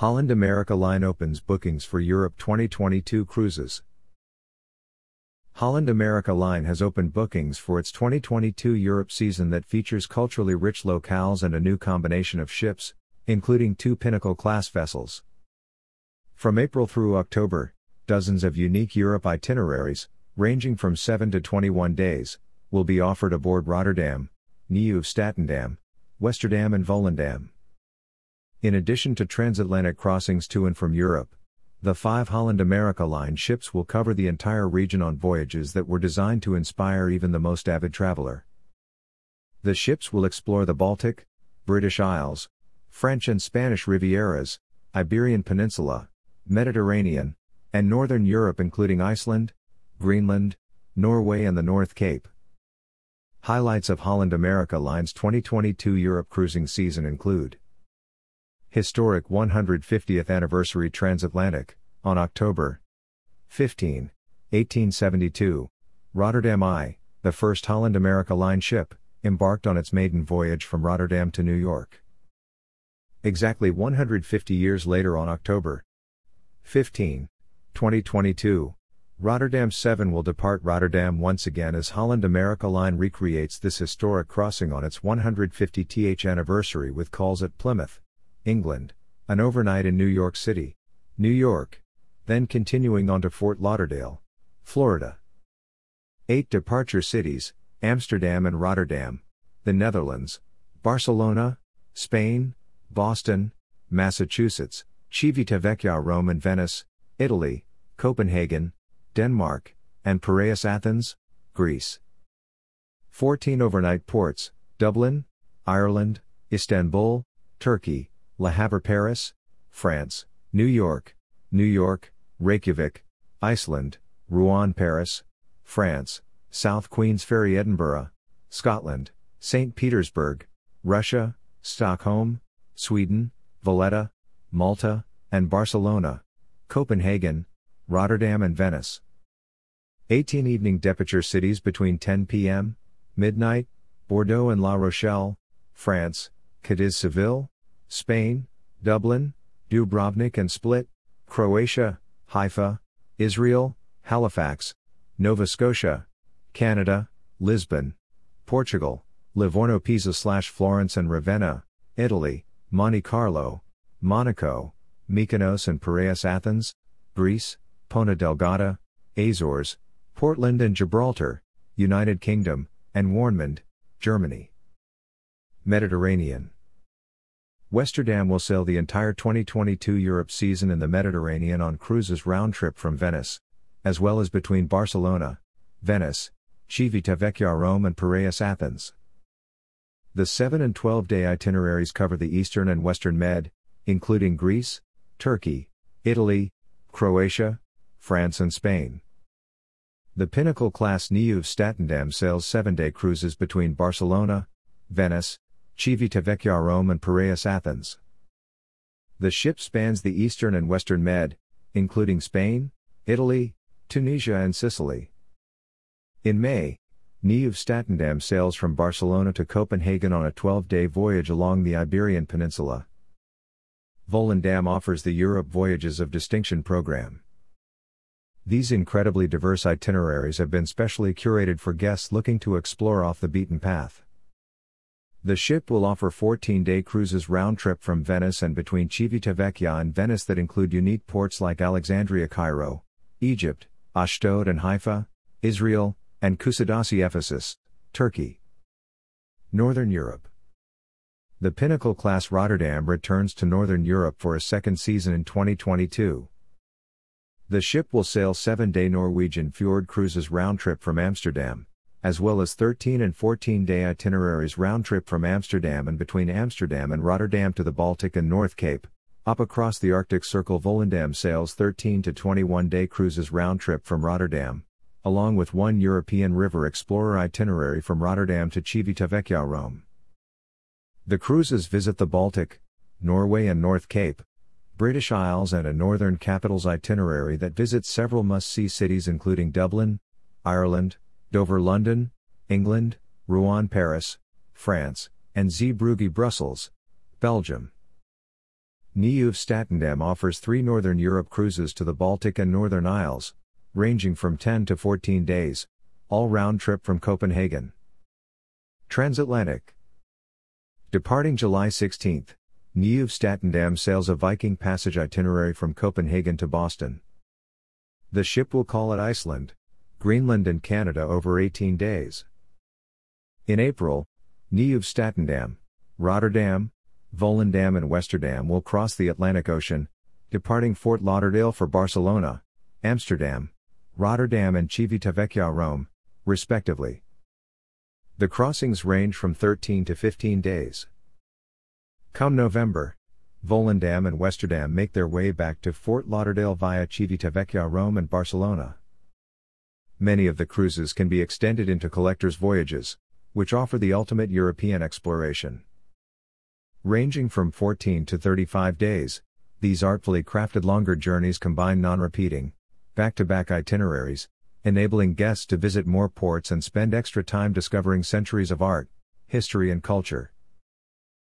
Holland America Line opens bookings for Europe 2022 cruises. Holland America Line has opened bookings for its 2022 Europe season that features culturally rich locales and a new combination of ships, including two Pinnacle class vessels. From April through October, dozens of unique Europe itineraries, ranging from 7 to 21 days, will be offered aboard Rotterdam, Nieuw Statendam, Westerdam, and Volendam. In addition to transatlantic crossings to and from Europe, the five Holland America Line ships will cover the entire region on voyages that were designed to inspire even the most avid traveler. The ships will explore the Baltic, British Isles, French and Spanish Rivieras, Iberian Peninsula, Mediterranean, and Northern Europe, including Iceland, Greenland, Norway, and the North Cape. Highlights of Holland America Line's 2022 Europe cruising season include Historic 150th Anniversary Transatlantic, on October 15, 1872, Rotterdam I, the first Holland America Line ship, embarked on its maiden voyage from Rotterdam to New York. Exactly 150 years later on October 15, 2022, Rotterdam 7 will depart Rotterdam once again as Holland America Line recreates this historic crossing on its 150th anniversary with calls at Plymouth, England, an overnight in New York City, New York, then continuing on to Fort Lauderdale, Florida. Eight departure cities Amsterdam and Rotterdam, the Netherlands, Barcelona, Spain, Boston, Massachusetts, Civitavecchia, Rome, and Venice, Italy, Copenhagen, Denmark, and Piraeus, Athens, Greece. 14 overnight ports Dublin, Ireland, Istanbul, Turkey, Le Havre Paris, France, New York, New York, Reykjavik, Iceland, Rouen Paris, France, South Queens Ferry Edinburgh, Scotland, St. Petersburg, Russia, Stockholm, Sweden, Valletta, Malta, and Barcelona, Copenhagen, Rotterdam and Venice. 18 evening departure cities between 10 p.m., midnight, Bordeaux and La Rochelle, France, Cadiz Seville, Spain, Dublin, Dubrovnik and Split, Croatia, Haifa, Israel, Halifax, Nova Scotia, Canada, Lisbon, Portugal, Livorno Pisa slash Florence and Ravenna, Italy, Monte Carlo, Monaco, Mykonos and Piraeus Athens, Greece, Ponta Delgada, Azores, Portland and Gibraltar, United Kingdom, and Warnemünde, Germany. Mediterranean Westerdam will sail the entire 2022 Europe season in the Mediterranean on cruises round trip from Venice, as well as between Barcelona, Venice, Civitavecchia Rome and Piraeus Athens. The 7 and 12 day itineraries cover the Eastern and Western Med, including Greece, Turkey, Italy, Croatia, France and Spain. The Pinnacle class Nieuw Statendam sails seven day cruises between Barcelona, Venice, Civitavecchia Rome and Piraeus Athens. The ship spans the eastern and western Med, including Spain, Italy, Tunisia and Sicily. In May, Nieuw Statendam sails from Barcelona to Copenhagen on a 12-day voyage along the Iberian Peninsula. Volendam offers the Europe Voyages of Distinction program. These incredibly diverse itineraries have been specially curated for guests looking to explore off the beaten path. The ship will offer 14 day cruises round trip from Venice and between Civitavecchia and Venice that include unique ports like Alexandria, Cairo, Egypt, Ashdod and Haifa, Israel, and Kusadasi, Ephesus, Turkey. Northern Europe. The Pinnacle class Rotterdam returns to Northern Europe for a second season in 2022. The ship will sail seven day Norwegian fjord cruises round trip from Amsterdam, as well as 13 and 14 day itineraries round trip from Amsterdam and between Amsterdam and Rotterdam to the Baltic and North Cape. Up across the Arctic Circle, Volendam sails 13 to 21 day cruises round trip from Rotterdam, along with one European River Explorer itinerary from Rotterdam to Civitavecchia, Rome. The cruises visit the Baltic, Norway, and North Cape, British Isles, and a Northern Capitals itinerary that visits several must see cities including Dublin, Ireland, Dover London, England, Rouen Paris, France, and Zeebrugge Brussels, Belgium. Nieuw Statendam offers three Northern Europe cruises to the Baltic and Northern Isles, ranging from 10 to 14 days, all round trip from Copenhagen. Transatlantic. Departing July 16, Nieuw Statendam sails a Viking passage itinerary from Copenhagen to Boston. The ship will call at Iceland, Greenland, and Canada over 18 days. In April, Nieuw Statendam, Rotterdam, Volendam and Westerdam will cross the Atlantic Ocean, departing Fort Lauderdale for Barcelona, Amsterdam, Rotterdam and Civitavecchia Rome, respectively. The crossings range from 13 to 15 days. Come November, Volendam and Westerdam make their way back to Fort Lauderdale via Civitavecchia Rome and Barcelona. Many of the cruises can be extended into collector's voyages, which offer the ultimate European exploration. Ranging from 14 to 35 days, these artfully crafted longer journeys combine non repeating, back to back itineraries, enabling guests to visit more ports and spend extra time discovering centuries of art, history, and culture.